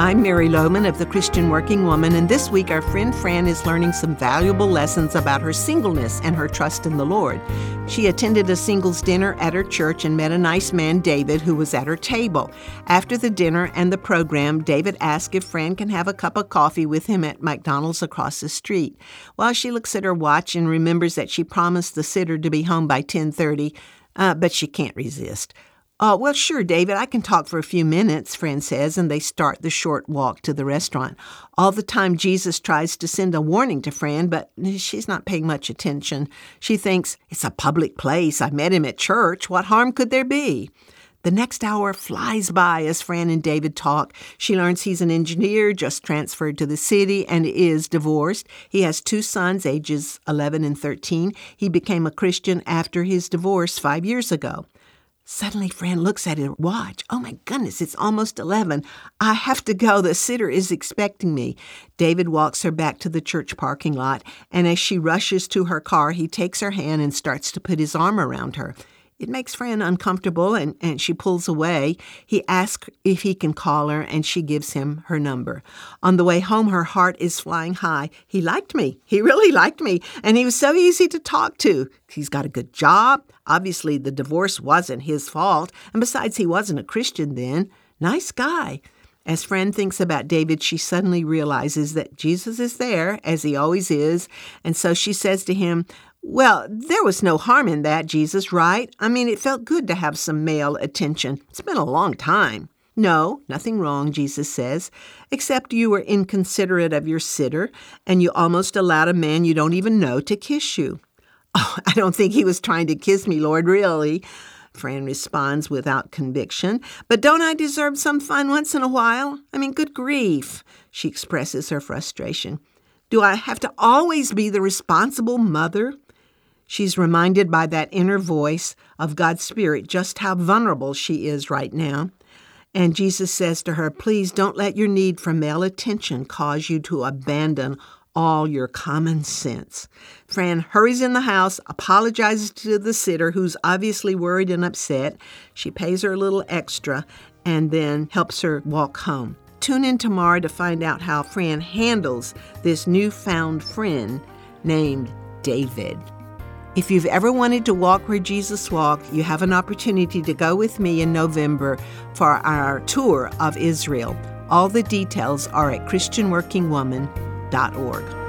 I'm Mary Lowman of the Christian Working Woman, and this week our friend Fran is learning some valuable lessons about her singleness and her trust in the Lord. She attended a singles dinner at her church and met a nice man, David, who was at her table. After the dinner and the program, David asked if Fran can have a cup of coffee with him at McDonald's across the street. While she looks at her watch and remembers that she promised the sitter to be home by 10:30, uh, but she can't resist. Uh, well, sure, David, I can talk for a few minutes, Fran says, and they start the short walk to the restaurant. All the time, Jesus tries to send a warning to Fran, but she's not paying much attention. She thinks, it's a public place. I met him at church. What harm could there be? The next hour flies by as Fran and David talk. She learns he's an engineer, just transferred to the city, and is divorced. He has two sons, ages 11 and 13. He became a Christian after his divorce five years ago. Suddenly, Fran looks at her watch. Oh my goodness, it's almost 11. I have to go. The sitter is expecting me. David walks her back to the church parking lot, and as she rushes to her car, he takes her hand and starts to put his arm around her. It makes Fran uncomfortable and, and she pulls away. He asks if he can call her and she gives him her number. On the way home, her heart is flying high. He liked me. He really liked me. And he was so easy to talk to. He's got a good job. Obviously, the divorce wasn't his fault. And besides, he wasn't a Christian then. Nice guy. As Fran thinks about David, she suddenly realizes that Jesus is there, as he always is, and so she says to him, well, there was no harm in that, Jesus, right? I mean, it felt good to have some male attention. It's been a long time. No, nothing wrong, Jesus says, except you were inconsiderate of your sitter and you almost allowed a man you don't even know to kiss you. Oh, I don't think he was trying to kiss me, Lord, really. Fran responds without conviction. But don't I deserve some fun once in a while? I mean, good grief. She expresses her frustration. Do I have to always be the responsible mother? She's reminded by that inner voice of God's Spirit just how vulnerable she is right now. And Jesus says to her, Please don't let your need for male attention cause you to abandon all your common sense. Fran hurries in the house, apologizes to the sitter, who's obviously worried and upset. She pays her a little extra and then helps her walk home. Tune in tomorrow to find out how Fran handles this newfound friend named David. If you've ever wanted to walk where Jesus walked, you have an opportunity to go with me in November for our tour of Israel. All the details are at ChristianWorkingWoman.org.